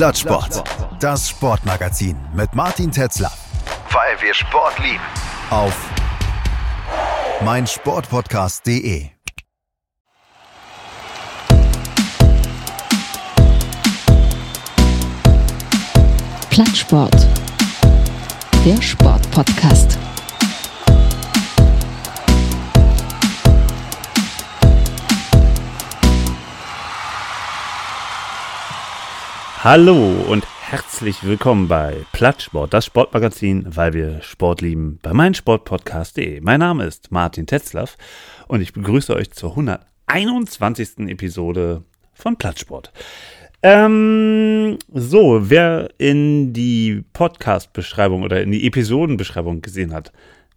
Plattsport. Das Sportmagazin mit Martin Tetzler. Weil wir Sport lieben. Auf meinsportpodcast.de. Plattsport. Der Sportpodcast. Hallo und herzlich willkommen bei Plattsport, das Sportmagazin, weil wir Sport lieben, bei meinsportpodcast.de. Mein Name ist Martin Tetzlaff und ich begrüße euch zur 121. Episode von Plattsport. Ähm, so, wer in die Podcast-Beschreibung oder in die Episodenbeschreibung gesehen hat,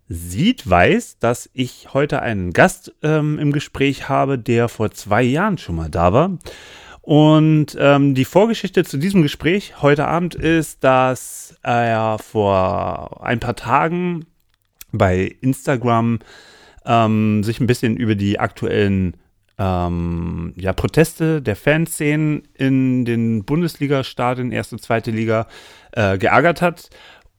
sieht, weiß, dass ich heute einen Gast ähm, im Gespräch habe, der vor zwei Jahren schon mal da war. Und ähm, die Vorgeschichte zu diesem Gespräch heute Abend ist, dass er vor ein paar Tagen bei Instagram ähm, sich ein bisschen über die aktuellen ähm, ja, Proteste der Fanszenen in den Bundesliga-Stadien, erste, zweite Liga, äh, geärgert hat.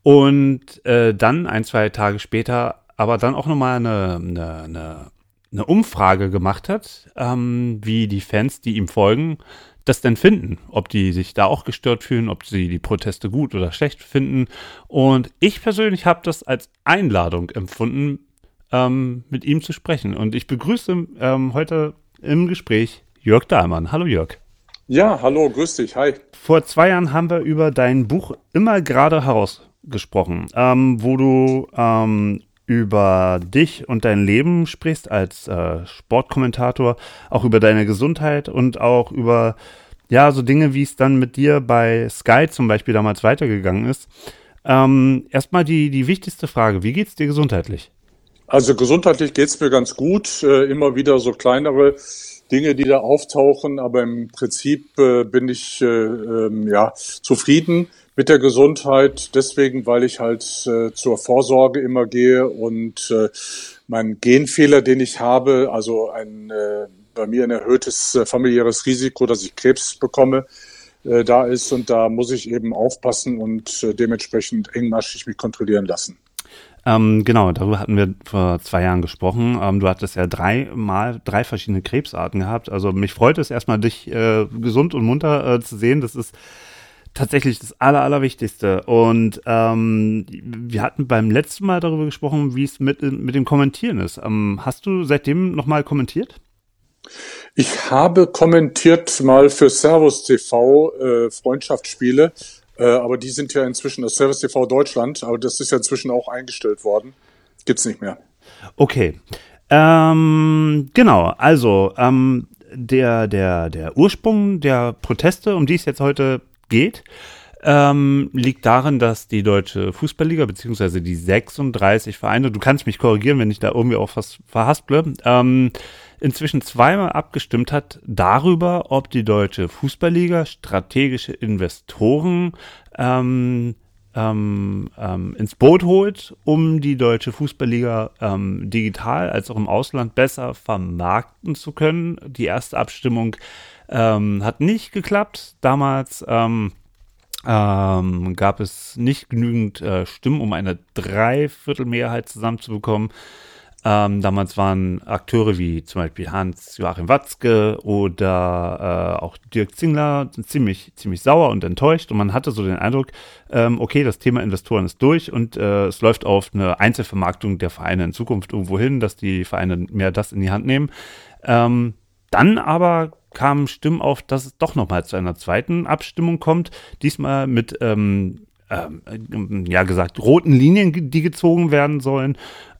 Und äh, dann, ein, zwei Tage später, aber dann auch nochmal eine, eine, eine eine Umfrage gemacht hat, ähm, wie die Fans, die ihm folgen, das denn finden. Ob die sich da auch gestört fühlen, ob sie die Proteste gut oder schlecht finden. Und ich persönlich habe das als Einladung empfunden, ähm, mit ihm zu sprechen. Und ich begrüße ähm, heute im Gespräch Jörg Dahlmann. Hallo Jörg. Ja, hallo, grüß dich, hi. Vor zwei Jahren haben wir über dein Buch immer gerade herausgesprochen, ähm, wo du ähm, über dich und dein Leben sprichst als äh, Sportkommentator, auch über deine Gesundheit und auch über ja so Dinge, wie es dann mit dir bei Sky zum Beispiel damals weitergegangen ist. Ähm, erstmal die, die wichtigste Frage, wie geht es dir gesundheitlich? Also gesundheitlich geht es mir ganz gut. Äh, immer wieder so kleinere Dinge, die da auftauchen, aber im Prinzip äh, bin ich äh, ähm, ja zufrieden mit der Gesundheit, deswegen, weil ich halt äh, zur Vorsorge immer gehe und äh, mein Genfehler, den ich habe, also ein äh, bei mir ein erhöhtes äh, familiäres Risiko, dass ich Krebs bekomme, äh, da ist und da muss ich eben aufpassen und äh, dementsprechend engmaschig mich kontrollieren lassen. Ähm, genau, darüber hatten wir vor zwei Jahren gesprochen. Ähm, du hattest ja dreimal drei verschiedene Krebsarten gehabt. Also mich freut es erstmal, dich äh, gesund und munter äh, zu sehen. Das ist tatsächlich das Aller, Allerwichtigste. Und ähm, wir hatten beim letzten Mal darüber gesprochen, wie es mit, mit dem Kommentieren ist. Ähm, hast du seitdem nochmal kommentiert? Ich habe kommentiert mal für Servus TV äh, Freundschaftsspiele, äh, aber die sind ja inzwischen das Servus TV Deutschland, aber das ist ja inzwischen auch eingestellt worden. Gibt's nicht mehr. Okay. Ähm, genau, also ähm, der, der, der Ursprung der Proteste, um die es jetzt heute geht, ähm, liegt darin, dass die deutsche Fußballliga beziehungsweise die 36 Vereine, du kannst mich korrigieren, wenn ich da irgendwie auch was verhasple, ähm, inzwischen zweimal abgestimmt hat darüber, ob die deutsche Fußballliga strategische Investoren ähm, ähm, ähm, ins Boot holt, um die deutsche Fußballliga ähm, digital als auch im Ausland besser vermarkten zu können. Die erste Abstimmung ähm, hat nicht geklappt. Damals ähm, ähm, gab es nicht genügend äh, Stimmen, um eine Dreiviertelmehrheit zusammenzubekommen. Ähm, damals waren Akteure wie zum Beispiel Hans-Joachim Watzke oder äh, auch Dirk Zingler ziemlich, ziemlich sauer und enttäuscht. Und man hatte so den Eindruck, ähm, okay, das Thema Investoren ist durch und äh, es läuft auf eine Einzelvermarktung der Vereine in Zukunft irgendwo hin, dass die Vereine mehr das in die Hand nehmen. Ähm, dann aber kamen Stimmen auf, dass es doch nochmal zu einer zweiten Abstimmung kommt. Diesmal mit, ähm, ähm, ja gesagt, roten Linien, die gezogen werden sollen,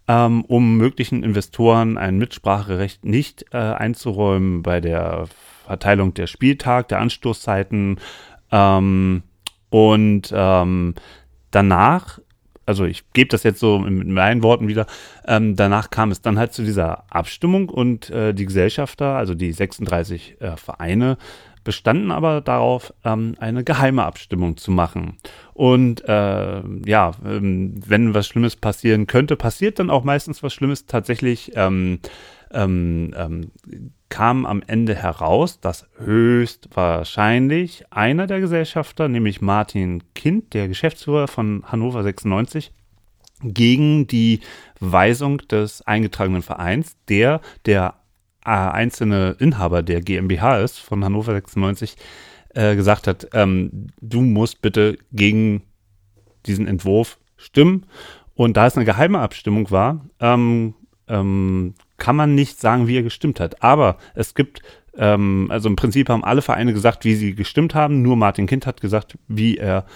ähm, um möglichen Investoren ein Mitspracherecht nicht äh, einzuräumen bei der Verteilung der Spieltag, der Anstoßzeiten. Ähm, und ähm, danach also ich gebe das jetzt so mit meinen Worten wieder, ähm, danach kam es dann halt zu dieser Abstimmung und äh, die Gesellschafter, also die 36 äh, Vereine, bestanden aber darauf, ähm, eine geheime Abstimmung zu machen. Und äh, ja, ähm, wenn was Schlimmes passieren könnte, passiert dann auch meistens was Schlimmes. Tatsächlich ähm, ähm, ähm kam am Ende heraus, dass höchstwahrscheinlich einer der Gesellschafter, nämlich Martin Kind, der Geschäftsführer von Hannover 96, gegen die Weisung des eingetragenen Vereins, der der äh, einzelne Inhaber der GmbH ist, von Hannover 96, äh, gesagt hat, ähm, du musst bitte gegen diesen Entwurf stimmen. Und da es eine geheime Abstimmung war, ähm, ähm, kann man nicht sagen, wie er gestimmt hat. Aber es gibt, ähm, also im Prinzip haben alle Vereine gesagt, wie sie gestimmt haben. Nur Martin Kind hat gesagt, wie er,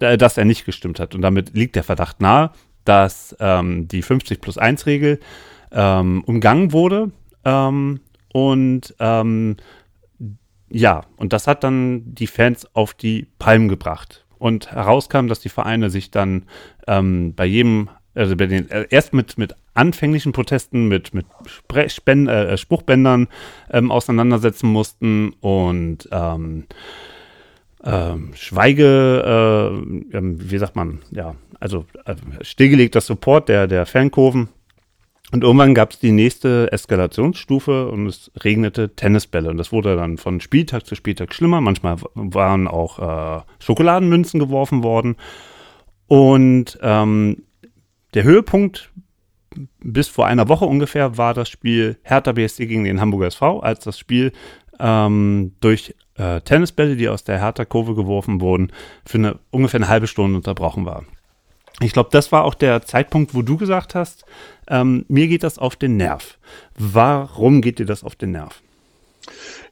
äh, dass er nicht gestimmt hat. Und damit liegt der Verdacht nahe, dass ähm, die 50 plus 1 Regel ähm, umgangen wurde. Ähm, und ähm, ja, und das hat dann die Fans auf die Palmen gebracht. Und herauskam, dass die Vereine sich dann ähm, bei jedem, also bei den, äh, erst mit, mit anfänglichen Protesten, mit, mit Spren äh, Spruchbändern ähm, auseinandersetzen mussten und ähm, ähm, Schweige, äh, ähm, wie sagt man, ja, also äh, stillgelegter Support der, der Fankurven. Und irgendwann gab es die nächste Eskalationsstufe und es regnete Tennisbälle. Und das wurde dann von Spieltag zu Spieltag schlimmer. Manchmal waren auch äh, Schokoladenmünzen geworfen worden. Und ähm, der Höhepunkt bis vor einer Woche ungefähr war das Spiel Hertha BSC gegen den Hamburger SV, als das Spiel ähm, durch äh, Tennisbälle, die aus der Hertha-Kurve geworfen wurden, für eine, ungefähr eine halbe Stunde unterbrochen war. Ich glaube, das war auch der Zeitpunkt, wo du gesagt hast, ähm, mir geht das auf den Nerv. Warum geht dir das auf den Nerv?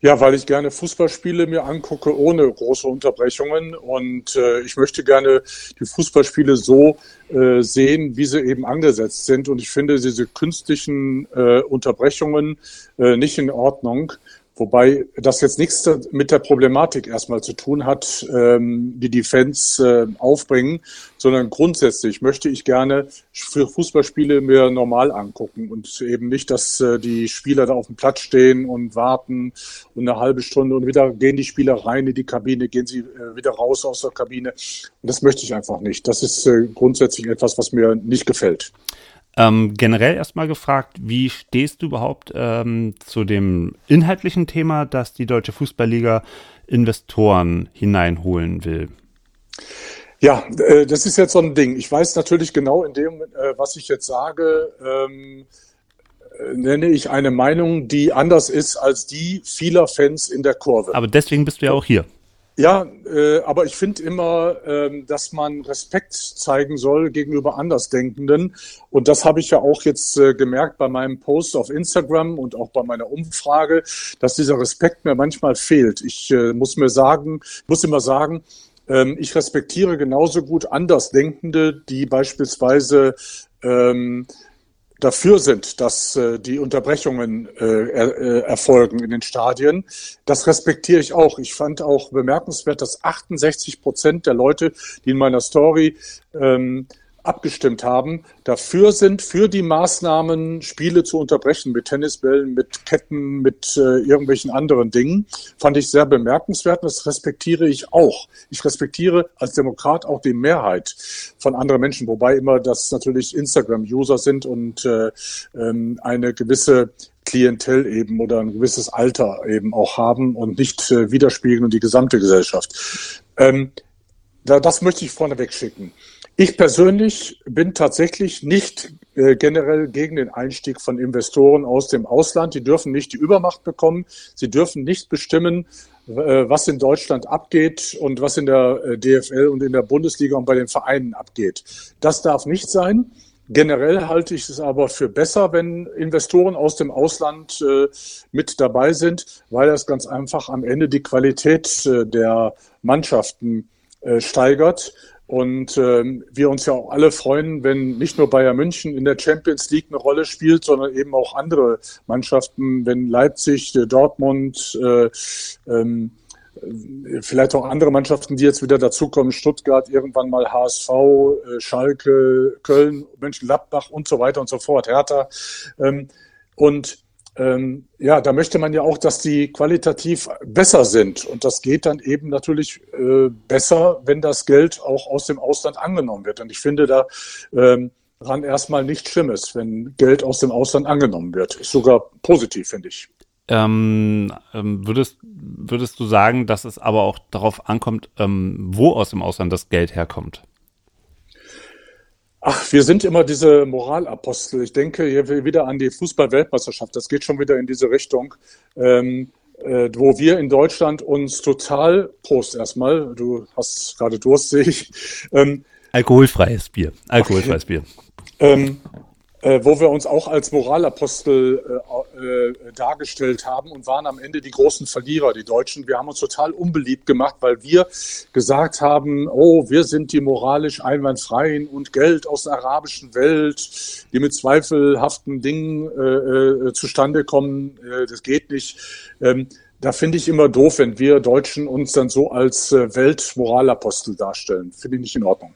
Ja, weil ich gerne Fußballspiele mir angucke ohne große Unterbrechungen und äh, ich möchte gerne die Fußballspiele so äh, sehen, wie sie eben angesetzt sind und ich finde diese künstlichen äh, Unterbrechungen äh, nicht in Ordnung. Wobei das jetzt nichts mit der Problematik erstmal zu tun hat, ähm, die die Fans äh, aufbringen, sondern grundsätzlich möchte ich gerne für Fußballspiele mir normal angucken und eben nicht, dass äh, die Spieler da auf dem Platz stehen und warten und eine halbe Stunde und wieder gehen die Spieler rein in die Kabine, gehen sie äh, wieder raus aus der Kabine. Und das möchte ich einfach nicht. Das ist äh, grundsätzlich etwas, was mir nicht gefällt. Ähm, generell erstmal gefragt, wie stehst du überhaupt ähm, zu dem inhaltlichen Thema, dass die Deutsche Fußballliga Investoren hineinholen will? Ja, äh, das ist jetzt so ein Ding. Ich weiß natürlich genau in dem, äh, was ich jetzt sage, ähm, äh, nenne ich eine Meinung, die anders ist als die vieler Fans in der Kurve. Aber deswegen bist du ja auch hier. Ja, äh, aber ich finde immer, ähm, dass man Respekt zeigen soll gegenüber Andersdenkenden. Und das habe ich ja auch jetzt äh, gemerkt bei meinem Post auf Instagram und auch bei meiner Umfrage, dass dieser Respekt mir manchmal fehlt. Ich äh, muss mir sagen, muss immer sagen, ähm, ich respektiere genauso gut Andersdenkende, die beispielsweise ähm, dafür sind, dass äh, die Unterbrechungen äh, er, äh, erfolgen in den Stadien. Das respektiere ich auch. Ich fand auch bemerkenswert, dass 68 Prozent der Leute, die in meiner Story ähm, abgestimmt haben, dafür sind, für die Maßnahmen, Spiele zu unterbrechen mit Tennisbällen, mit Ketten, mit äh, irgendwelchen anderen Dingen, fand ich sehr bemerkenswert das respektiere ich auch. Ich respektiere als Demokrat auch die Mehrheit von anderen Menschen, wobei immer das natürlich Instagram-User sind und äh, ähm, eine gewisse Klientel eben oder ein gewisses Alter eben auch haben und nicht äh, widerspiegeln und die gesamte Gesellschaft. Ähm, da, das möchte ich vorneweg schicken. Ich persönlich bin tatsächlich nicht äh, generell gegen den Einstieg von Investoren aus dem Ausland. Die dürfen nicht die Übermacht bekommen. Sie dürfen nicht bestimmen, äh, was in Deutschland abgeht und was in der äh, DFL und in der Bundesliga und bei den Vereinen abgeht. Das darf nicht sein. Generell halte ich es aber für besser, wenn Investoren aus dem Ausland mit dabei sind, weil das ganz einfach am Ende die Qualität der Mannschaften steigert und ähm, wir uns ja auch alle freuen, wenn nicht nur Bayern München in der Champions League eine Rolle spielt, sondern eben auch andere Mannschaften, wenn Leipzig, äh, Dortmund, äh, ähm, vielleicht auch andere Mannschaften, die jetzt wieder dazukommen, Stuttgart, irgendwann mal HSV, äh, Schalke, Köln, Mönchengladbach und so weiter und so fort, Hertha. Ähm, und ähm, ja, da möchte man ja auch, dass die qualitativ besser sind. Und das geht dann eben natürlich äh, besser, wenn das Geld auch aus dem Ausland angenommen wird. Und ich finde da ähm, ran erstmal nichts Schlimmes, wenn Geld aus dem Ausland angenommen wird. Ist sogar positiv, finde ich. ähm, ähm, würdest, würdest du sagen, dass es aber auch darauf ankommt, ähm, wo aus dem Ausland das Geld herkommt? Ach, wir sind immer diese Moralapostel. Ich denke hier wieder an die Fußball-Weltmeisterschaft. Das geht schon wieder in diese Richtung, ähm, äh, wo wir in Deutschland uns total, Prost erstmal, du hast gerade Durst, sehe ich. Ähm, Alkoholfreies Bier. Alkoholfreies okay. Bier. Ähm, äh, wo wir uns auch als Moralapostel äh, äh, dargestellt haben und waren am Ende die großen Verlierer, die Deutschen. Wir haben uns total unbeliebt gemacht, weil wir gesagt haben, oh, wir sind die moralisch einwandfreien und Geld aus der arabischen Welt, die mit zweifelhaften Dingen äh, äh zustande kommen, äh, das geht nicht. Ähm, da finde ich immer doof, wenn wir Deutschen uns dann so als Weltmoralapostel darstellen. Finde ich nicht in Ordnung.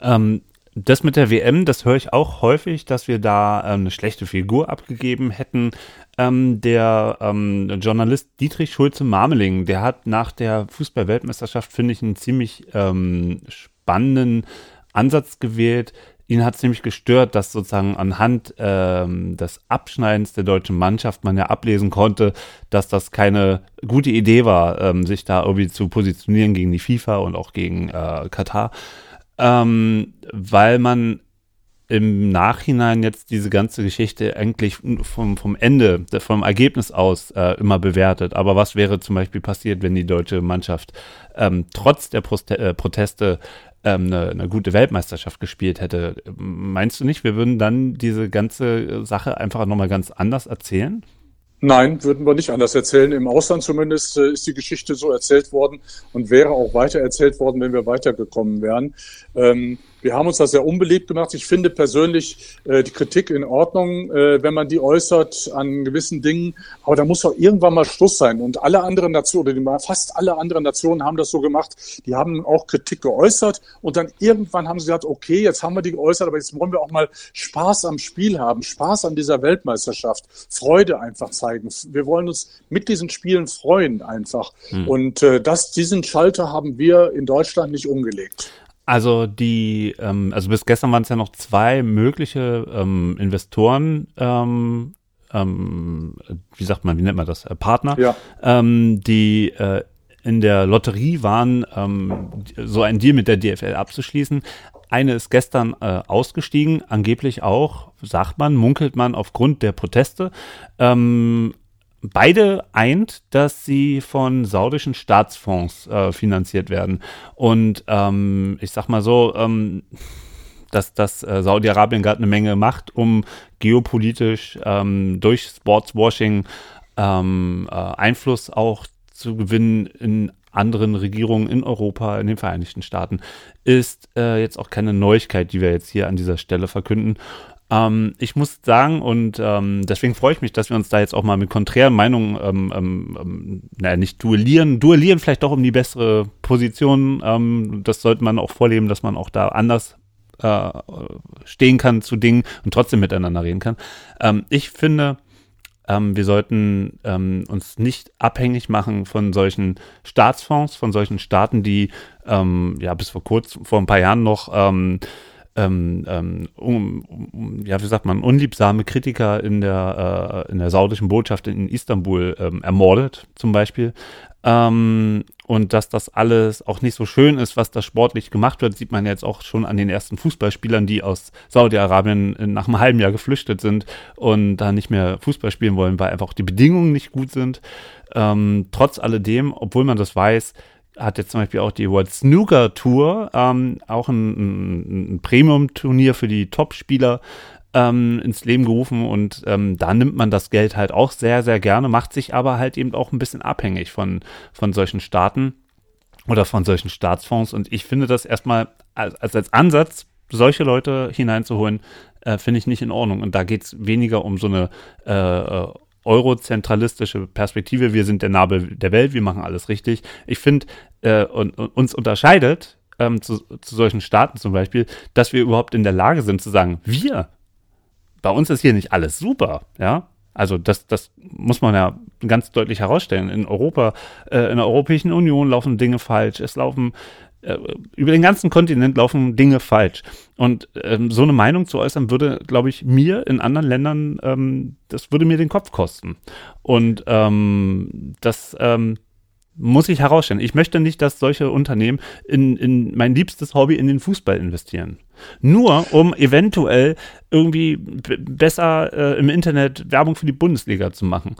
Ähm, das mit der WM, das höre ich auch häufig, dass wir da ähm, eine schlechte Figur abgegeben hätten. Ähm, der ähm, Journalist Dietrich Schulze-Marmeling, der hat nach der Fußball-Weltmeisterschaft, finde ich, einen ziemlich ähm, spannenden Ansatz gewählt. Ihn hat es nämlich gestört, dass sozusagen anhand ähm, des Abschneidens der deutschen Mannschaft man ja ablesen konnte, dass das keine gute Idee war, ähm, sich da irgendwie zu positionieren gegen die FIFA und auch gegen äh, Katar ähm, weil man im Nachhinein jetzt diese ganze Geschichte eigentlich vom, vom Ende, vom Ergebnis aus äh, immer bewertet. Aber was wäre zum Beispiel passiert, wenn die deutsche Mannschaft ähm, trotz der Proste äh, Proteste ähm, eine, eine, gute Weltmeisterschaft gespielt hätte? Meinst du nicht, wir würden dann diese ganze Sache einfach nochmal ganz anders erzählen? Nein, würden wir nicht anders erzählen. Im Ausland zumindest äh, ist die Geschichte so erzählt worden und wäre auch weiter erzählt worden, wenn wir weitergekommen wären. Ähm, wir haben uns das sehr unbeliebt gemacht. Ich finde persönlich äh, die Kritik in Ordnung, äh, wenn man die äußert an gewissen Dingen. Aber da muss doch irgendwann mal Schluss sein. Und alle anderen Nationen, oder fast alle anderen Nationen haben das so gemacht. Die haben auch Kritik geäußert. Und dann irgendwann haben sie gesagt, okay, jetzt haben wir die geäußert, aber jetzt wollen wir auch mal Spaß am Spiel haben, Spaß an dieser Weltmeisterschaft, Freude einfach zeigen. Wir wollen uns mit diesen Spielen freuen einfach. Hm. Und äh, das, diesen Schalter haben wir in Deutschland nicht umgelegt. Also die, ähm, also bis gestern waren es ja noch zwei mögliche ähm, Investoren, ähm, ähm, wie sagt man, wie nennt man das, äh, Partner, ja. ähm, die äh, in der Lotterie waren, ähm, so ein Deal mit der DFL abzuschließen. Eine ist gestern äh, ausgestiegen, angeblich auch, sagt man, munkelt man aufgrund der Proteste. Ähm, beide eint, dass sie von saudischen Staatsfonds äh, finanziert werden. Und ähm, ich sag mal so, ähm, dass, dass äh, Saudi-Arabien gerade eine Menge macht, um geopolitisch ähm, durch Sportswashing ähm, äh, Einfluss auch zu gewinnen in anderen Regierungen in Europa, in den Vereinigten Staaten, ist äh, jetzt auch keine Neuigkeit, die wir jetzt hier an dieser Stelle verkünden. Ähm, ich muss sagen, und ähm, deswegen freue ich mich, dass wir uns da jetzt auch mal mit konträren Meinungen, ähm, ähm, ähm naja, nicht duellieren, duellieren vielleicht doch um die bessere Position. Ähm, das sollte man auch vorleben, dass man auch da anders äh, stehen kann zu Dingen und trotzdem miteinander reden kann. ich finde, wir sollten uns nicht abhängig machen von solchen Staatsfonds, von solchen Staaten, die ja bis vor kurz, vor ein paar Jahren noch ähm, ähm, um, um, ja, wie sagt man, unliebsame Kritiker in der, äh, in der saudischen Botschaft in Istanbul ähm, ermordet, zum Beispiel. Ähm, und dass das alles auch nicht so schön ist, was da sportlich gemacht wird, sieht man jetzt auch schon an den ersten Fußballspielern, die aus Saudi-Arabien nach einem halben Jahr geflüchtet sind und da nicht mehr Fußball spielen wollen, weil einfach die Bedingungen nicht gut sind. Ähm, trotz alledem, obwohl man das weiß, hat jetzt zum Beispiel auch die World Snooker Tour, ähm, auch ein, ein Premium-Turnier für die Top-Spieler ähm, ins Leben gerufen und ähm, da nimmt man das Geld halt auch sehr, sehr gerne, macht sich aber halt eben auch ein bisschen abhängig von, von solchen Staaten oder von solchen Staatsfonds. Und ich finde das erstmal als, als Ansatz, solche Leute hineinzuholen, äh, finde ich nicht in Ordnung. Und da geht es weniger um so eine äh, eurozentralistische Perspektive. Wir sind der Nabel der Welt, wir machen alles richtig. Ich finde, äh, und, und uns unterscheidet ähm, zu, zu solchen Staaten zum Beispiel, dass wir überhaupt in der Lage sind zu sagen, wir, bei uns ist hier nicht alles super, ja. Also das, das muss man ja ganz deutlich herausstellen. In Europa, äh, in der Europäischen Union laufen Dinge falsch. Es laufen äh, über den ganzen Kontinent laufen Dinge falsch. Und ähm, so eine Meinung zu äußern, würde, glaube ich, mir in anderen Ländern, ähm, das würde mir den Kopf kosten. Und ähm, das ähm, muss ich herausstellen. Ich möchte nicht, dass solche Unternehmen in, in mein liebstes Hobby in den Fußball investieren. Nur um eventuell irgendwie besser äh, im Internet Werbung für die Bundesliga zu machen.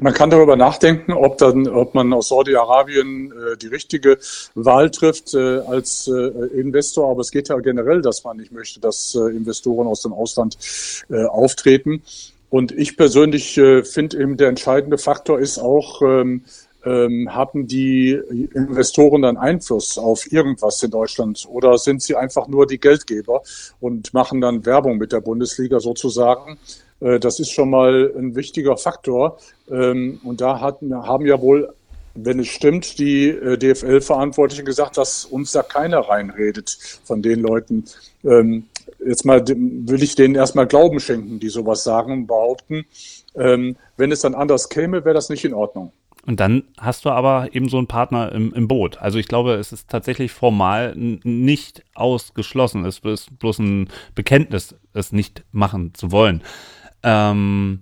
Man kann darüber nachdenken, ob, dann, ob man aus Saudi-Arabien äh, die richtige Wahl trifft äh, als äh, Investor. Aber es geht ja generell, dass man nicht möchte, dass äh, Investoren aus dem Ausland äh, auftreten. Und ich persönlich äh, finde eben, der entscheidende Faktor ist auch, ähm, ähm, haben die Investoren dann Einfluss auf irgendwas in Deutschland oder sind sie einfach nur die Geldgeber und machen dann Werbung mit der Bundesliga sozusagen? Äh, das ist schon mal ein wichtiger Faktor. Ähm, und da hatten, haben ja wohl, wenn es stimmt, die äh, DFL-Verantwortlichen gesagt, dass uns da keiner reinredet von den Leuten. Ähm, jetzt mal will ich denen erstmal Glauben schenken, die sowas sagen und behaupten. Ähm, wenn es dann anders käme, wäre das nicht in Ordnung. Und dann hast du aber eben so einen Partner im, im Boot. Also ich glaube, es ist tatsächlich formal nicht ausgeschlossen. Es ist bloß ein Bekenntnis, es nicht machen zu wollen. Ähm,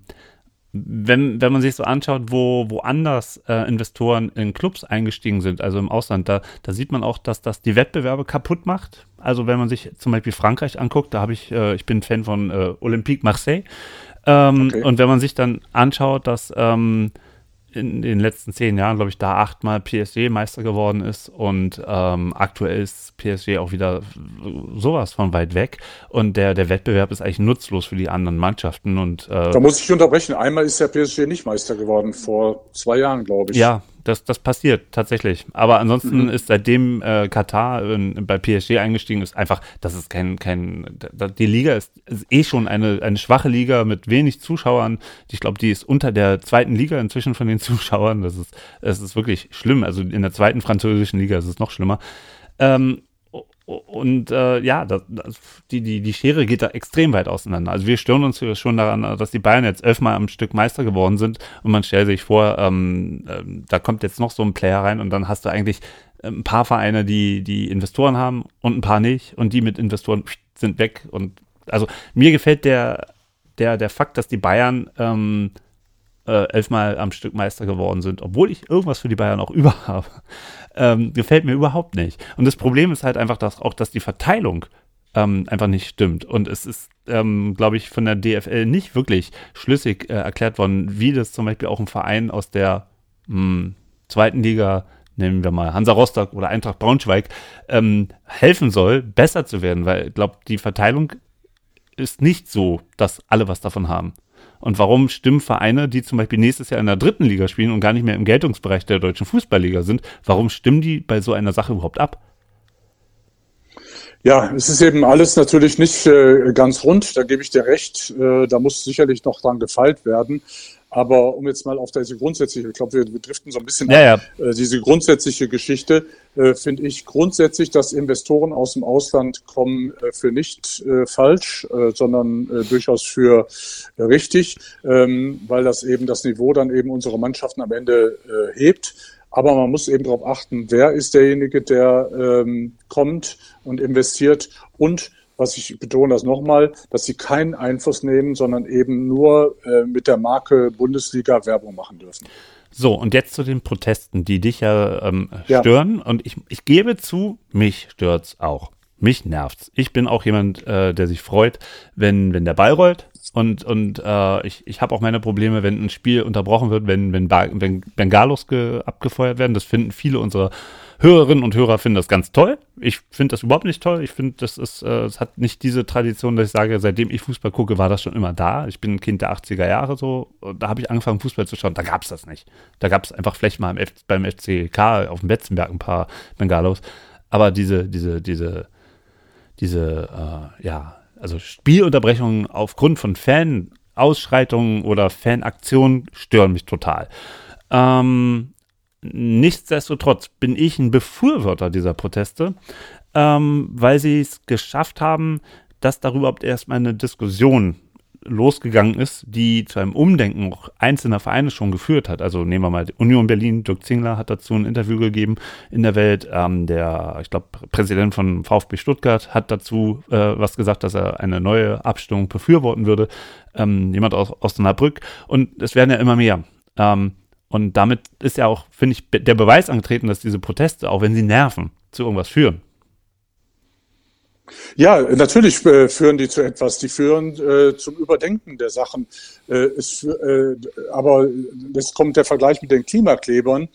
wenn, wenn man sich so anschaut, wo woanders äh, Investoren in Clubs eingestiegen sind, also im Ausland, da, da sieht man auch, dass das die Wettbewerbe kaputt macht. Also wenn man sich zum Beispiel Frankreich anguckt, da habe ich, äh, ich bin Fan von äh, Olympique Marseille. Ähm, okay. Und wenn man sich dann anschaut, dass ähm, in den letzten zehn Jahren, glaube ich, da achtmal PSG Meister geworden ist und ähm, aktuell ist PSG auch wieder sowas von weit weg und der, der Wettbewerb ist eigentlich nutzlos für die anderen Mannschaften und äh, da muss ich unterbrechen. Einmal ist der PSG nicht Meister geworden vor zwei Jahren, glaube ich. Ja, das, das passiert tatsächlich. Aber ansonsten mhm. ist seitdem äh, Katar in, bei PSG eingestiegen ist, einfach, das ist kein, kein, die Liga ist, ist eh schon eine, eine schwache Liga mit wenig Zuschauern. Ich glaube, die ist unter der zweiten Liga inzwischen von den Zuschauern. Das ist, das ist wirklich schlimm. Also in der zweiten französischen Liga ist es noch schlimmer. Ähm, und äh, ja, das, das, die, die, die Schere geht da extrem weit auseinander. Also wir stören uns schon daran, dass die Bayern jetzt elfmal am Stück Meister geworden sind und man stellt sich vor, ähm, äh, da kommt jetzt noch so ein Player rein und dann hast du eigentlich ein paar Vereine, die, die Investoren haben und ein paar nicht und die mit Investoren sind weg. Und also mir gefällt der, der, der Fakt, dass die Bayern ähm, äh, elfmal am Stück Meister geworden sind, obwohl ich irgendwas für die Bayern auch über habe ähm, gefällt mir überhaupt nicht. Und das Problem ist halt einfach dass auch, dass die Verteilung ähm, einfach nicht stimmt. Und es ist, ähm, glaube ich, von der DFL nicht wirklich schlüssig äh, erklärt worden, wie das zum Beispiel auch ein Verein aus der mh, hm, zweiten Liga, nehmen wir mal Hansa Rostock oder Eintracht Braunschweig, ähm, helfen soll, besser zu werden. Weil ich glaube, die Verteilung ist nicht so, dass alle was davon haben. Und warum stimmen Vereine, die zum Beispiel nächstes Jahr in der dritten Liga spielen und gar nicht mehr im Geltungsbereich der deutschen Fußballliga sind, warum stimmen die bei so einer Sache überhaupt ab? Ja, es ist eben alles natürlich nicht äh, ganz rund, da gebe ich dir recht. Äh, da muss sicherlich noch dran gefeilt werden. Aber um jetzt mal auf diese grundsätzliche, ich glaube, wir, wir driften so ein bisschen ja, ab, ja. Äh, diese grundsätzliche Geschichte, äh, finde ich grundsätzlich, dass Investoren aus dem Ausland kommen, äh, für nicht äh, falsch, äh, sondern äh, durchaus für richtig, ähm, weil das eben das Niveau dann eben unsere Mannschaften am Ende hebt. Aber man muss eben darauf achten, wer ist derjenige, der ähm, kommt und investiert und was ich betone das nochmal, dass sie keinen Einfluss nehmen, sondern eben nur äh, mit der Marke Bundesliga Werbung machen dürfen. So, und jetzt zu den Protesten, die dich ja, ähm, stören. Ja. Und ich, ich gebe zu, mich stört's auch. Mich nervt's. Ich bin auch jemand, äh, der sich freut, wenn, wenn der Ball rollt. Und, und äh, ich, ich habe auch meine Probleme, wenn ein Spiel unterbrochen wird, wenn, wenn, wenn Bengalos abgefeuert werden. Das finden viele unserer Hörerinnen und Hörer finden das ganz toll. Ich finde das überhaupt nicht toll. Ich finde, das ist, äh, es hat nicht diese Tradition, dass ich sage, seitdem ich Fußball gucke, war das schon immer da. Ich bin ein Kind der 80er Jahre so. da habe ich angefangen, Fußball zu schauen. Da gab es das nicht. Da gab es einfach vielleicht mal beim FCK auf dem Betzenberg ein paar Bengalos. Aber diese, diese, diese, diese, äh, ja, also Spielunterbrechungen aufgrund von Fan-Ausschreitungen oder Fanaktionen stören mich total. Ähm, Nichtsdestotrotz bin ich ein Befürworter dieser Proteste, ähm, weil sie es geschafft haben, dass darüber überhaupt erstmal eine Diskussion losgegangen ist, die zu einem Umdenken auch einzelner Vereine schon geführt hat. Also nehmen wir mal Union Berlin, Dirk Zingler hat dazu ein Interview gegeben in der Welt. Ähm, der, ich glaube, Präsident von VfB Stuttgart hat dazu äh, was gesagt, dass er eine neue Abstimmung befürworten würde. Ähm, jemand aus Osnabrück. Und es werden ja immer mehr. Ähm, und damit ist ja auch, finde ich, der Beweis angetreten, dass diese Proteste, auch wenn sie nerven, zu irgendwas führen. Ja, natürlich äh, führen die zu etwas. Die führen äh, zum Überdenken der Sachen. Äh, es, äh, aber jetzt kommt der Vergleich mit den Klimaklebern.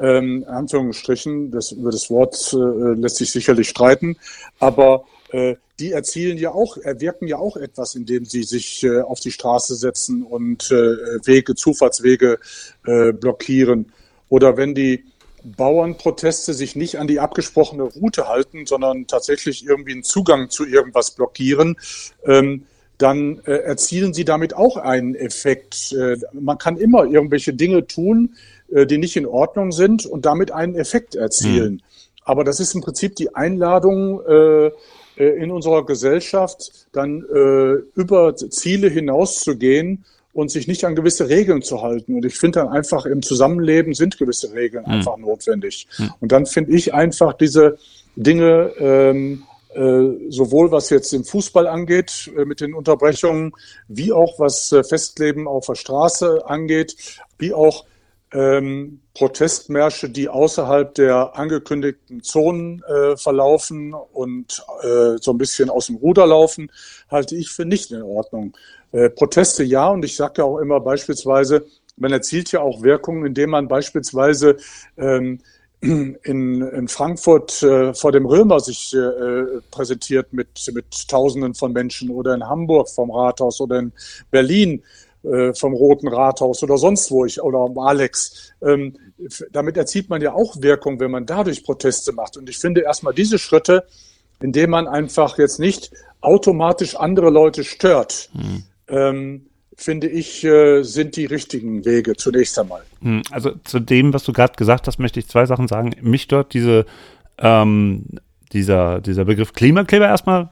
Ähm, Anführungsstrichen, das, über das Wort äh, lässt sich sicherlich streiten, aber äh, die erzielen ja auch, erwirken ja auch etwas, indem sie sich auf die Straße setzen und Wege, Zufahrtswege blockieren. Oder wenn die Bauernproteste sich nicht an die abgesprochene Route halten, sondern tatsächlich irgendwie einen Zugang zu irgendwas blockieren, ähm, dann äh, erzielen sie damit auch einen Effekt. Äh, man kann immer irgendwelche Dinge tun, äh, die nicht in Ordnung sind und damit einen Effekt erzielen. Mhm. Aber das ist im Prinzip die Einladung äh, äh, in unserer Gesellschaft, dann äh, über Ziele hinauszugehen und sich nicht an gewisse Regeln zu halten. Und ich finde dann einfach im Zusammenleben sind gewisse Regeln mhm. einfach notwendig. Mhm. Und dann finde ich einfach diese Dinge, ähm, äh, sowohl was jetzt den Fußball angeht äh, mit den Unterbrechungen, wie auch was äh, Festleben auf der Straße angeht, wie auch ähm, Protestmärsche, die außerhalb der angekündigten Zonen äh, verlaufen und äh, so ein bisschen aus dem Ruder laufen, halte ich für nicht in Ordnung. Äh, Proteste ja, und ich sage ja auch immer beispielsweise, man erzielt ja auch Wirkungen, indem man beispielsweise ähm, in, in Frankfurt äh, vor dem Römer sich äh, präsentiert mit, mit Tausenden von Menschen oder in Hamburg vom Rathaus oder in Berlin vom Roten Rathaus oder sonst wo ich oder Alex. Ähm, damit erzielt man ja auch Wirkung, wenn man dadurch Proteste macht. Und ich finde erstmal diese Schritte, indem man einfach jetzt nicht automatisch andere Leute stört, mhm ähm, finde ich, äh, sind die richtigen Wege zunächst einmal. Hm, also zu dem, was du gerade gesagt hast, möchte ich zwei Sachen sagen. Mich dort diese, ähm, dieser, dieser Begriff Klimakleber erstmal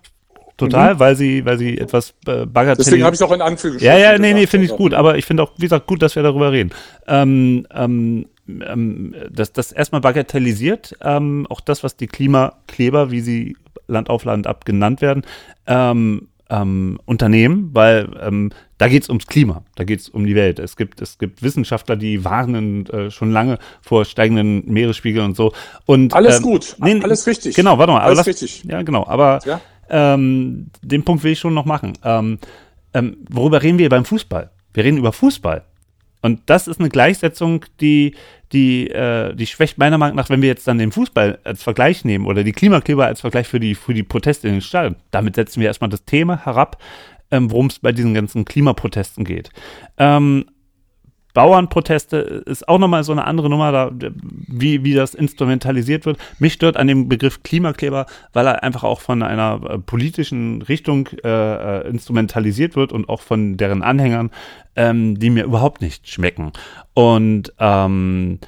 total, mhm. weil sie, weil sie etwas äh, bagatellisieren. Deswegen habe ich es auch in Anführungsstrichen Ja, ja, nee, nee, finde ich gut, aber ich finde auch, wie gesagt, gut, dass wir darüber reden. Ähm, ähm, ähm, das, das erstmal bagatellisiert, ähm, auch das, was die Klimakleber, wie sie Land auf Land ab genannt werden, ähm, ähm, Unternehmen, weil ähm, da geht es ums Klima, da geht es um die Welt. Es gibt, es gibt Wissenschaftler, die warnen äh, schon lange vor steigenden Meeresspiegeln und so. Und, alles ähm, gut, nee, alles richtig. Genau, warte mal. Alles lass, richtig. Ja, genau. Aber ja? Ähm, den Punkt will ich schon noch machen. Ähm, ähm, worüber reden wir beim Fußball? Wir reden über Fußball. Und das ist eine Gleichsetzung, die, die, äh, die schwächt meiner Meinung nach, wenn wir jetzt dann den Fußball als Vergleich nehmen oder die Klimakleber als Vergleich für die, für die Proteste in den Stadien. Damit setzen wir erstmal das Thema herab, ähm, worum es bei diesen ganzen Klimaprotesten geht. Ähm, Bauernproteste ist auch nochmal so eine andere Nummer, da, wie, wie das instrumentalisiert wird. Mich stört an dem Begriff Klimakleber, weil er einfach auch von einer äh, politischen Richtung äh, äh, instrumentalisiert wird und auch von deren Anhängern, ähm, die mir überhaupt nicht schmecken. Und ähm,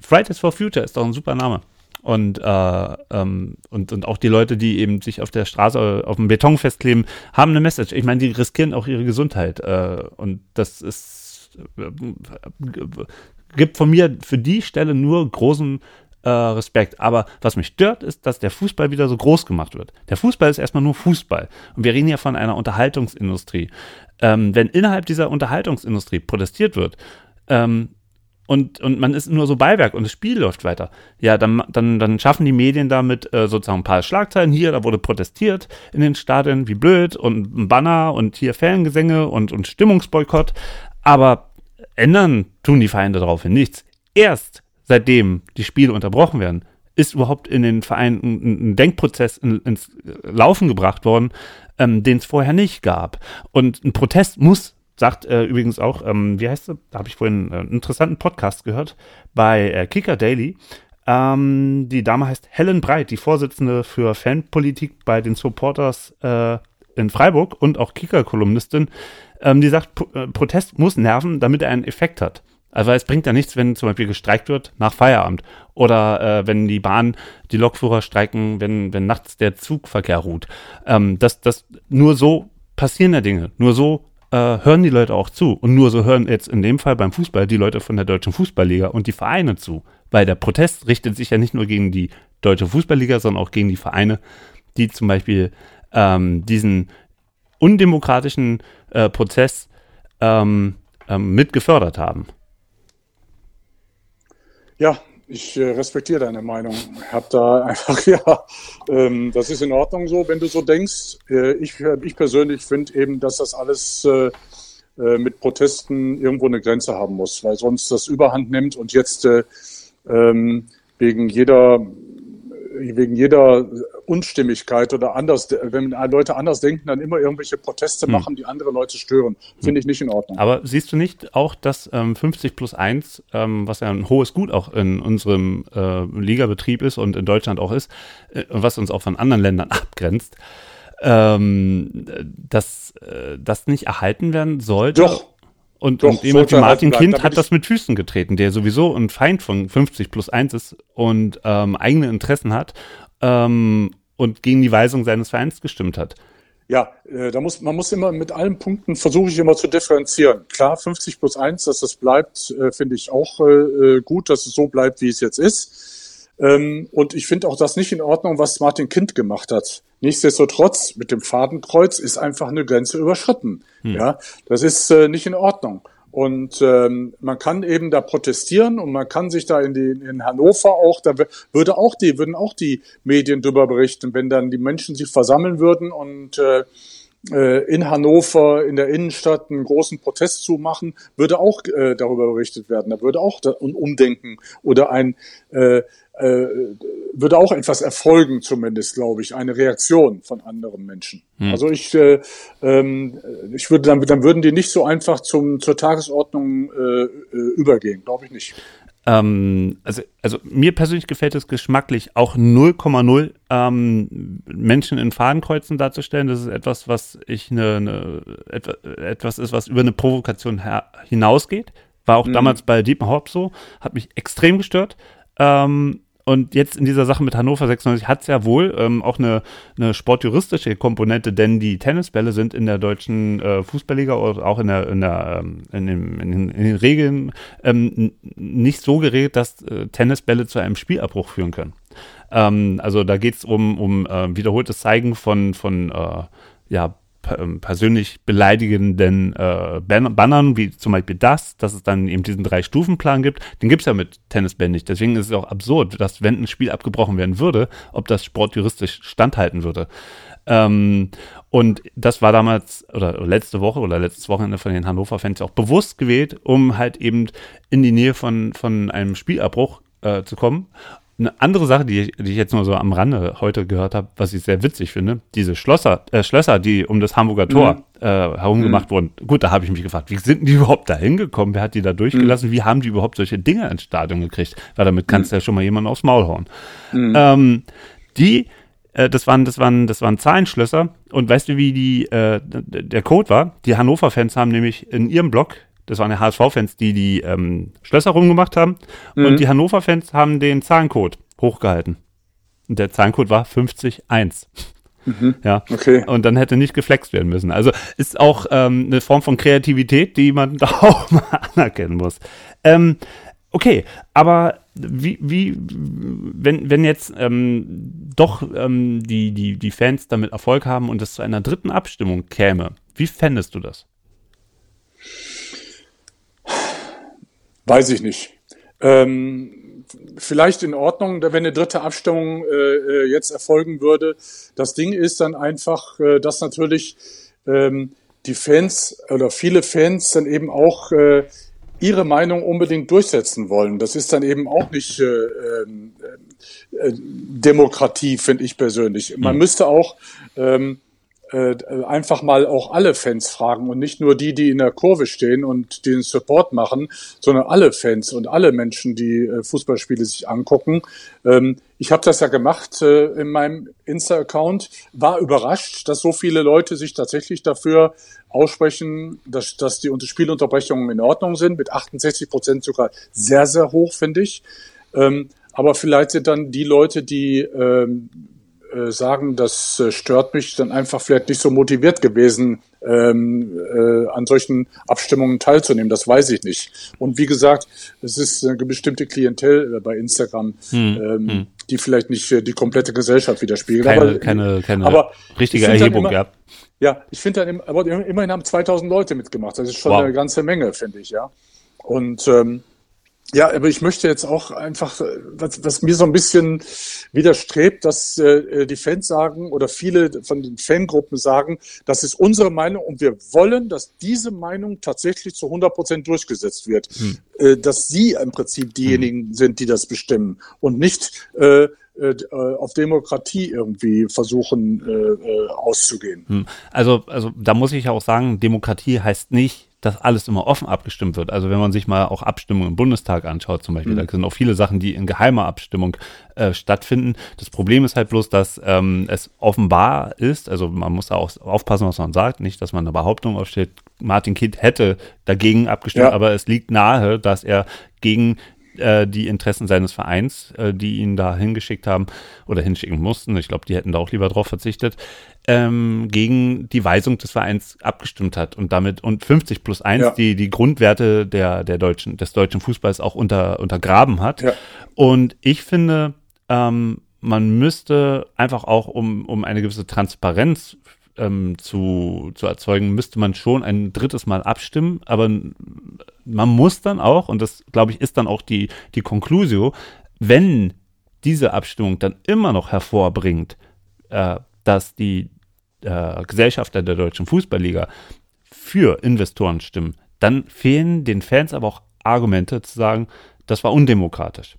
Fridays for Future ist doch ein super Name. Und, äh, ähm, und, und auch die Leute, die eben sich auf der Straße auf dem Beton festkleben, haben eine Message. Ich meine, die riskieren auch ihre Gesundheit. Äh, und das ist gibt von mir für die Stelle nur großen äh, Respekt. Aber was mich stört, ist, dass der Fußball wieder so groß gemacht wird. Der Fußball ist erstmal nur Fußball. Und wir reden ja von einer Unterhaltungsindustrie. Ähm, wenn innerhalb dieser Unterhaltungsindustrie protestiert wird, ähm, und, und man ist nur so Beiwerk und das Spiel läuft weiter. Ja, dann, dann, dann schaffen die Medien damit äh, sozusagen ein paar Schlagzeilen. Hier, da wurde protestiert in den Stadien, wie blöd, und ein Banner und hier Fangesänge und, und Stimmungsboykott. Aber ändern tun die Vereine daraufhin nichts. Erst seitdem die Spiele unterbrochen werden, ist überhaupt in den Vereinen ein, Denkprozess in, ins Laufen gebracht worden, ähm, den es vorher nicht gab. Und ein Protest muss, sagt äh, übrigens auch, ähm, wie heißt es? Da habe ich vorhin äh, einen interessanten Podcast gehört bei äh, Kicker Daily. Ähm, die Dame heißt Helen Breit, die Vorsitzende für Fanpolitik bei den Supporters äh, in Freiburg und auch Kicker-Kolumnistin ähm, die sagt, P äh, Protest muss nerven, damit er einen Effekt hat. Also es bringt ja nichts, wenn zum Beispiel gestreikt wird nach Feierabend oder äh, wenn die Bahn, die Lokführer streiken, wenn, wenn nachts der Zugverkehr ruht. Ähm, das, das, nur so passieren ja Dinge. Nur so äh, hören die Leute auch zu. Und nur so hören jetzt in dem Fall beim Fußball die Leute von der Deutschen Fußballliga und die Vereine zu. Weil der Protest richtet sich ja nicht nur gegen die Deutsche Fußballliga, sondern auch gegen die Vereine, die zum Beispiel ähm, diesen undemokratischen äh, Prozess ähm, ähm, mit gefördert haben. Ja, ich äh, respektiere deine Meinung. Ich habe da einfach, ja, ähm, das ist in Ordnung so, wenn du so denkst. Äh, ich, ich persönlich finde eben, dass das alles äh, äh, mit Protesten irgendwo eine Grenze haben muss, weil sonst das Überhand nimmt und jetzt äh, ähm, wegen jeder wegen jeder Unstimmigkeit oder anders, wenn Leute anders denken, dann immer irgendwelche Proteste hm. machen, die andere Leute stören. Finde ich nicht in Ordnung. Aber siehst du nicht auch, dass ähm, 50 plus 1, ähm, was ja ein hohes Gut auch in unserem äh, Ligabetrieb ist und in Deutschland auch ist, äh, was uns auch von anderen Ländern abgrenzt, ähm, dass äh, das nicht erhalten werden sollte? Doch. Und, Doch, und eben Martin Kind hat das mit Füßen getreten, der sowieso ein Feind von 50 plus 1 ist und ähm, eigene Interessen hat ähm, und gegen die Weisung seines Vereins gestimmt hat. Ja, äh, da muss, man muss immer mit allen Punkten versuche ich immer zu differenzieren. Klar, 50 plus 1, dass das bleibt, äh, finde ich auch äh, gut, dass es so bleibt, wie es jetzt ist. Ähm, und ich finde auch das nicht in Ordnung, was Martin Kind gemacht hat. Nichtsdestotrotz, mit dem Fadenkreuz ist einfach eine Grenze überschritten. Hm. Ja, das ist äh, nicht in Ordnung. Und ähm, man kann eben da protestieren und man kann sich da in, die, in Hannover auch, da würde auch die, würden auch die Medien drüber berichten, wenn dann die Menschen sich versammeln würden und äh, in Hannover in der Innenstadt einen großen Protest zu machen, würde auch äh, darüber berichtet werden. Da würde auch ein Umdenken oder ein äh, äh, würde auch etwas erfolgen, zumindest, glaube ich, eine Reaktion von anderen Menschen. Hm. Also ich, äh, ähm, ich würde dann, dann würden die nicht so einfach zum, zur Tagesordnung äh, äh übergehen, glaube ich nicht. Ähm, also, also mir persönlich gefällt es geschmacklich auch 0,0 ähm, Menschen in Fadenkreuzen darzustellen. Das ist etwas, was ich eine, eine etwa, etwas ist, was über eine Provokation hinausgeht. War auch mhm. damals bei Deepen Hop so, hat mich extrem gestört. Ähm, und jetzt in dieser Sache mit Hannover 96 hat es ja wohl ähm, auch eine, eine sportjuristische Komponente, denn die Tennisbälle sind in der deutschen äh, Fußballliga oder auch in, der, in, der, ähm, in, dem, in, den, Regeln ähm, nicht so geregelt, dass äh, Tennisbälle zu einem Spielabbruch führen können. Ähm, also da geht es um, um äh, wiederholtes Zeigen von, von äh, ja, persönlich beleidigenden äh, Bannern, wie zum Beispiel das, dass es dann eben diesen Drei-Stufen-Plan gibt, den gibt es ja mit Tennisbällen nicht. Deswegen ist es auch absurd, dass wenn ein Spiel abgebrochen werden würde, ob das sportjuristisch standhalten würde. Ähm, und das war damals oder letzte Woche oder letztes Wochenende von den Hannover-Fans auch bewusst gewählt, um halt eben in die Nähe von, von einem Spielabbruch äh, zu kommen. Eine andere Sache, die ich, die ich jetzt nur so am Rande heute gehört habe, was ich sehr witzig finde, diese Schlosser, äh, Schlösser, die um das Hamburger Tor mhm. äh, herumgemacht mhm. wurden. Gut, da habe ich mich gefragt, wie sind die überhaupt da hingekommen? Wer hat die da durchgelassen? Mhm. Wie haben die überhaupt solche Dinge ins Stadion gekriegt? Weil damit kannst du mhm. ja schon mal jemanden aufs Maul hauen. Mhm. Ähm, die äh, das waren, das waren, das waren Zahlenschlösser. Und weißt du, wie die, äh, der Code war? Die Hannover-Fans haben nämlich in ihrem Blog das waren ja HSV-Fans, die die ähm, Schlösser rumgemacht haben. Mhm. Und die Hannover-Fans haben den Zahlencode hochgehalten. Und der Zahlencode war 50-1. Mhm. Ja, okay. Und dann hätte nicht geflext werden müssen. Also ist auch ähm, eine Form von Kreativität, die man da auch mal anerkennen muss. Ähm, okay, aber wie, wie, wenn, wenn jetzt ähm, doch ähm, die, die, die Fans damit Erfolg haben und es zu einer dritten Abstimmung käme, wie fändest du das? Weiß ich nicht. Ähm, vielleicht in Ordnung, wenn eine dritte Abstimmung äh, äh, jetzt erfolgen würde. Das Ding ist dann einfach, äh, dass natürlich ähm, die Fans oder viele Fans dann eben auch äh, ihre Meinung unbedingt durchsetzen wollen. Das ist dann eben auch nicht äh, ähm, äh, Demokratie, finde ich persönlich. Man mhm. müsste auch ähm, äh, einfach mal auch alle Fans fragen und nicht nur die, die in der Kurve stehen und den Support machen, sondern alle Fans und alle Menschen, die äh, Fußballspiele sich angucken. Ähm, ich habe das ja gemacht äh, in meinem Insta-Account, war überrascht, dass so viele Leute sich tatsächlich dafür aussprechen, dass, dass die Spielunterbrechungen in Ordnung sind, mit 68 Prozent sogar sehr, sehr hoch, finde ich. Ähm, aber vielleicht sind dann die Leute, die ähm, äh, sagen, das äh, stört mich, dann einfach vielleicht nicht so motiviert gewesen, ähm, äh, an solchen Abstimmungen teilzunehmen. Das weiß ich nicht. Und wie gesagt, es ist eine bestimmte Klientel äh, bei Instagram, hm, ähm, hm. die vielleicht nicht äh, die komplette Gesellschaft widerspiegelt. Keine, aber, keine, keine aber richtige Erhebung, ja. Ja, ich finde dann, aber immerhin haben 2000 Leute mitgemacht. Das ist schon wow. eine ganze Menge, finde ich, ja. Und ähm, ja, aber ich möchte jetzt auch einfach, was, was mir so ein bisschen widerstrebt, dass äh, die Fans sagen oder viele von den Fangruppen sagen, das ist unsere Meinung und wir wollen, dass diese Meinung tatsächlich zu 100 Prozent durchgesetzt wird. Hm. Äh, dass sie im Prinzip diejenigen hm. sind, die das bestimmen und nicht äh, äh, auf Demokratie irgendwie versuchen äh, äh, auszugehen. Hm. Also, also da muss ich auch sagen, Demokratie heißt nicht, dass alles immer offen abgestimmt wird. Also wenn man sich mal auch Abstimmungen im Bundestag anschaut zum Beispiel, mhm. da sind auch viele Sachen, die in geheimer Abstimmung äh, stattfinden. Das Problem ist halt bloß, dass ähm, es offenbar ist, also man muss da auch aufpassen, was man sagt, nicht, dass man eine Behauptung aufstellt, Martin Kind hätte dagegen abgestimmt, ja. aber es liegt nahe, dass er gegen äh, die Interessen seines Vereins, äh, die ihn da hingeschickt haben oder hinschicken mussten, ich glaube, die hätten da auch lieber drauf verzichtet, ähm, gegen die Weisung des Vereins abgestimmt hat und damit und 50 plus 1 ja. die, die Grundwerte der, der deutschen, des deutschen Fußballs auch unter, untergraben hat. Ja. Und ich finde, ähm, man müsste einfach auch, um, um eine gewisse Transparenz ähm, zu, zu erzeugen, müsste man schon ein drittes Mal abstimmen. Aber man muss dann auch, und das glaube ich ist dann auch die, die Conclusio, wenn diese Abstimmung dann immer noch hervorbringt, äh, dass die äh, Gesellschafter der deutschen Fußballliga für Investoren stimmen, dann fehlen den Fans aber auch Argumente zu sagen, das war undemokratisch.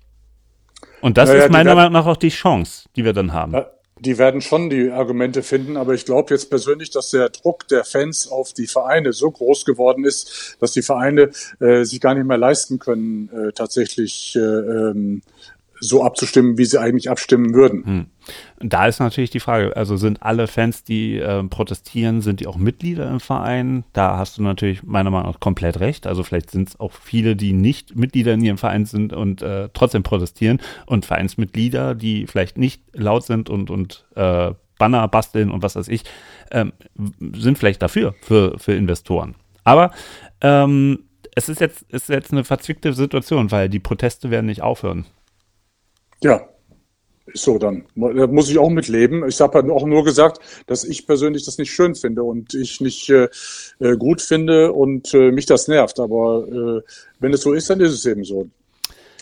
Und das naja, ist meiner Meinung nach auch die Chance, die wir dann haben. Die werden schon die Argumente finden, aber ich glaube jetzt persönlich, dass der Druck der Fans auf die Vereine so groß geworden ist, dass die Vereine äh, sich gar nicht mehr leisten können, äh, tatsächlich äh, ähm, so abzustimmen, wie sie eigentlich abstimmen würden. Hm. Da ist natürlich die Frage, also sind alle Fans, die äh, protestieren, sind die auch Mitglieder im Verein? Da hast du natürlich meiner Meinung nach komplett recht. Also vielleicht sind es auch viele, die nicht Mitglieder in ihrem Verein sind und äh, trotzdem protestieren und Vereinsmitglieder, die vielleicht nicht laut sind und, und äh, Banner basteln und was weiß ich, ähm, sind vielleicht dafür, für, für Investoren. Aber ähm, es ist jetzt, ist jetzt eine verzwickte Situation, weil die Proteste werden nicht aufhören. Ja, so dann. Da muss ich auch mitleben. Ich habe halt auch nur gesagt, dass ich persönlich das nicht schön finde und ich nicht äh, äh, gut finde und äh, mich das nervt. Aber äh, wenn es so ist, dann ist es eben so.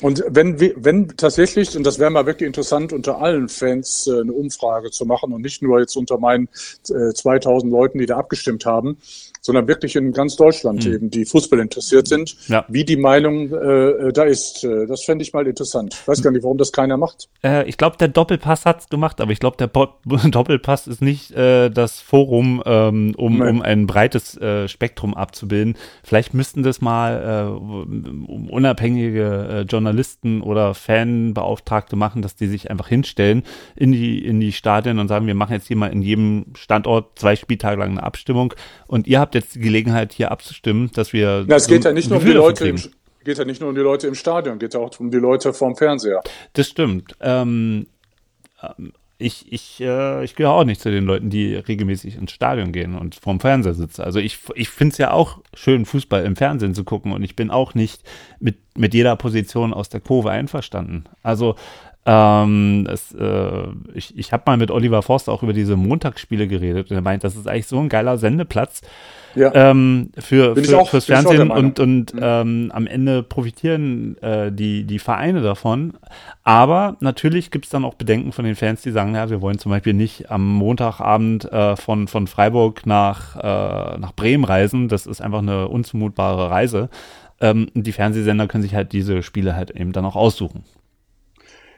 Und wenn, wenn tatsächlich, und das wäre mal wirklich interessant, unter allen Fans äh, eine Umfrage zu machen und nicht nur jetzt unter meinen äh, 2000 Leuten, die da abgestimmt haben, sondern wirklich in ganz Deutschland mhm. eben, die Fußball interessiert sind, ja. wie die Meinung äh, da ist. Äh, das fände ich mal interessant. Ich weiß gar nicht, warum das keiner macht. Äh, ich glaube, der Doppelpass hat es gemacht, aber ich glaube, der Bo Doppelpass ist nicht äh, das Forum, ähm, um, um ein breites äh, Spektrum abzubilden. Vielleicht müssten das mal äh, unabhängige Journalisten oder Fanbeauftragte machen, dass die sich einfach hinstellen in die, in die Stadien und sagen, wir machen jetzt hier mal in jedem Standort zwei Spieltage lang eine Abstimmung und ihr habt habt jetzt die Gelegenheit, hier abzustimmen, dass wir. Na, es geht ja nicht nur um die Leute im, geht ja nicht nur um die Leute im Stadion, geht ja auch um die Leute vorm Fernseher. Das stimmt. Ähm, ähm, ich, ich, äh, ich gehöre auch nicht zu den Leuten, die regelmäßig ins Stadion gehen und vorm Fernseher sitzen. Also ich, ich finde es ja auch schön, Fußball im Fernsehen zu gucken und ich bin auch nicht mit, mit jeder Position aus der Kurve einverstanden. Also ähm, es, äh, ich ich habe mal mit Oliver Forster auch über diese Montagsspiele geredet und er meint, das ist eigentlich so ein geiler Sendeplatz ja. ähm, für, für auch, fürs Fernsehen und, und mhm. ähm, am Ende profitieren äh, die, die Vereine davon. Aber natürlich gibt es dann auch Bedenken von den Fans, die sagen, ja, wir wollen zum Beispiel nicht am Montagabend äh, von, von Freiburg nach, äh, nach Bremen reisen. Das ist einfach eine unzumutbare Reise. Ähm, die Fernsehsender können sich halt diese Spiele halt eben dann auch aussuchen.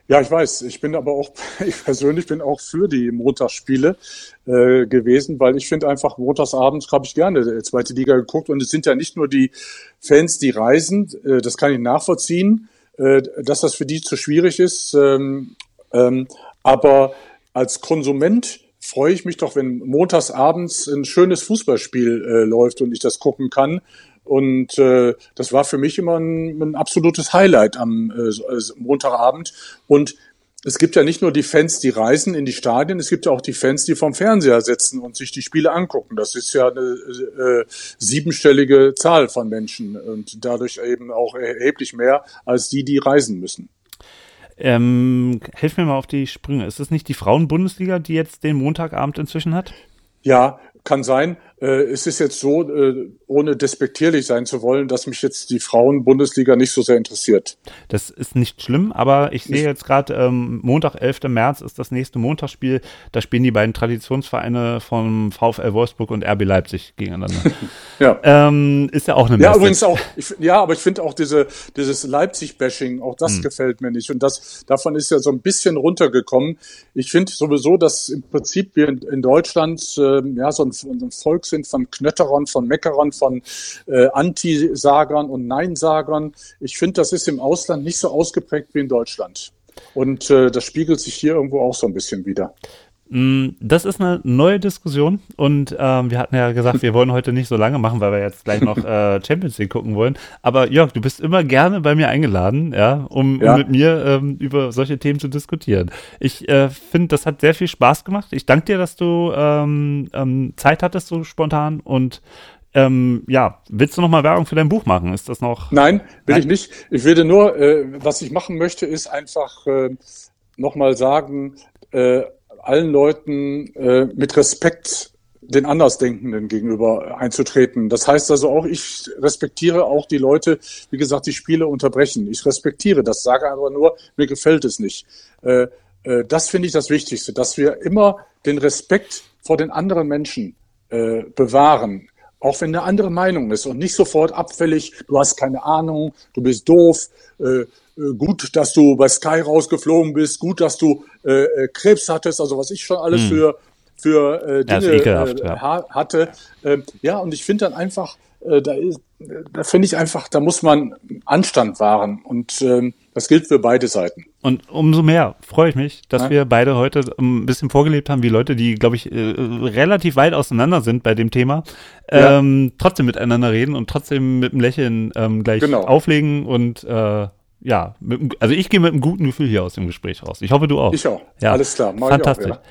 Ja, ich weiß. Ich bin aber auch, ich persönlich bin auch für die Montagsspiele äh, gewesen, weil ich finde einfach, montagsabends habe ich gerne zweite Liga geguckt und es sind ja nicht nur die Fans, die reisen, äh, das kann ich nachvollziehen, äh, dass das für die zu schwierig ist. Ähm, ähm, aber als Konsument freue ich mich doch, wenn montagsabends ein schönes Fußballspiel äh, läuft und ich das gucken kann und äh, das war für mich immer ein, ein absolutes Highlight am äh, Montagabend. Und es gibt ja nicht nur die Fans, die reisen in die Stadien, es gibt ja auch die Fans, die vom Fernseher sitzen und sich die Spiele angucken. Das ist ja eine äh, siebenstellige Zahl von Menschen und dadurch eben auch erheblich mehr als die, die reisen müssen. Ähm, helf mir mal auf die Sprünge. Ist es nicht die Frauenbundesliga, die jetzt den Montagabend inzwischen hat? Ja, kann sein. Äh, es ist jetzt so, äh, ohne despektierlich sein zu wollen, dass mich jetzt die Frauen-Bundesliga nicht so sehr interessiert. Das ist nicht schlimm, aber ich sehe jetzt gerade, ähm, Montag, 11. März ist das nächste Montagsspiel. Da spielen die beiden Traditionsvereine vom VfL Wolfsburg und RB Leipzig gegeneinander. ja. Ähm, ist ja auch eine Messe. Ja, übrigens auch, ich, ja, aber ich finde auch diese, dieses Leipzig-Bashing, auch das hm. gefällt mir nicht. Und das, davon ist ja so ein bisschen runtergekommen. Ich finde sowieso, dass im Prinzip wir in, in Deutschland äh, ja, so ein, so ein Volk sind von Knötterern, von Meckerern, von äh, Antisagern und Neinsagern. Ich finde, das ist im Ausland nicht so ausgeprägt wie in Deutschland. Und äh, das spiegelt sich hier irgendwo auch so ein bisschen wieder. Mm, das ist eine neue Diskussion und ähm, wir hatten ja gesagt, wir wollen heute nicht so lange machen, weil wir jetzt gleich noch äh, Champions League gucken wollen. Aber Jörg, du bist immer gerne bei mir eingeladen, ja, um, ja. um mit mir ähm, über solche Themen zu diskutieren. Ich äh, finde, das hat sehr viel Spaß gemacht. Ich danke dir, dass du ähm, ähm Zeit hattest so spontan und ähm, ja, willst du noch mal Werbung für dein Buch machen? Ist das noch? Nein, will Nein? ich nicht. Ich würde nur, äh, was ich machen möchte, ist einfach äh, noch mal sagen, äh, allen Leuten äh, mit Respekt den Andersdenkenden gegenüber einzutreten. Das heißt also auch, ich respektiere auch die Leute, wie gesagt, die Spiele unterbrechen. Ich respektiere das, sage aber nur, mir gefällt es nicht. Äh, äh, das finde ich das Wichtigste, dass wir immer den Respekt vor den anderen Menschen äh, bewahren, auch wenn eine andere Meinung ist und nicht sofort abfällig, du hast keine Ahnung, du bist doof, äh, gut, dass du bei Sky rausgeflogen bist, gut, dass du äh, äh Krebs hattest, also was ich schon alles hm. für für äh, Dinge ja, äh, ja. hatte. Äh, ja, und ich finde dann einfach, äh, da, ist, da finde ich einfach, da muss man Anstand wahren und ähm, das gilt für beide Seiten. Und umso mehr freue ich mich, dass ja. wir beide heute ein bisschen vorgelebt haben, wie Leute, die, glaube ich, äh, relativ weit auseinander sind bei dem Thema, ähm, trotzdem miteinander reden und trotzdem mit einem Lächeln ähm, gleich genau. auflegen und äh, ja, mit, also ich gehe mit einem guten Gefühl hier aus dem Gespräch raus. Ich hoffe, du auch. Ich auch. Ja. Alles klar. Mach Fantastisch. Auch, ja.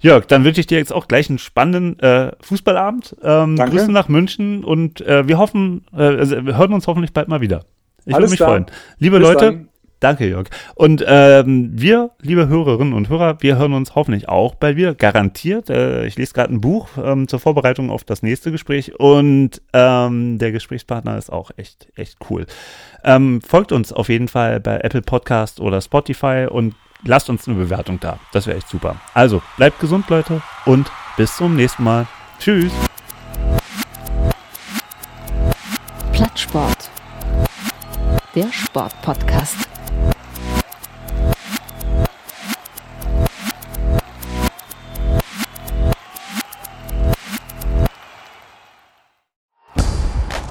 Jörg, dann wünsche ich dir jetzt auch gleich einen spannenden äh, Fußballabend. Ähm, Danke. Grüße nach München und äh, wir hoffen, äh, also wir hören uns hoffentlich bald mal wieder. Ich würde mich klar. freuen. Liebe Bis Leute, dann. Danke, Jörg. Und ähm, wir, liebe Hörerinnen und Hörer, wir hören uns hoffentlich auch bald wieder, garantiert. Äh, ich lese gerade ein Buch ähm, zur Vorbereitung auf das nächste Gespräch und ähm, der Gesprächspartner ist auch echt, echt cool. Ähm, folgt uns auf jeden Fall bei Apple Podcast oder Spotify und lasst uns eine Bewertung da. Das wäre echt super. Also, bleibt gesund, Leute, und bis zum nächsten Mal. Tschüss. Plattsport. Der Sportpodcast.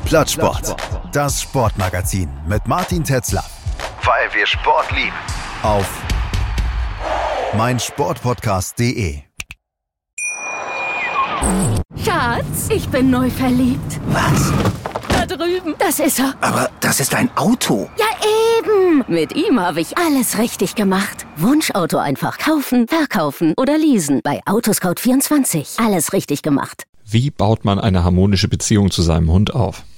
Plattsport. Das Sportmagazin mit Martin Tetzler. Weil wir Sport lieben. Auf meinsportpodcast.de. Schatz, ich bin neu verliebt. Was? Da drüben. Das ist er. Aber das ist ein Auto. Ja, eben. Mit ihm habe ich alles richtig gemacht. Wunschauto einfach kaufen, verkaufen oder leasen. Bei Autoscout24. Alles richtig gemacht. Wie baut man eine harmonische Beziehung zu seinem Hund auf?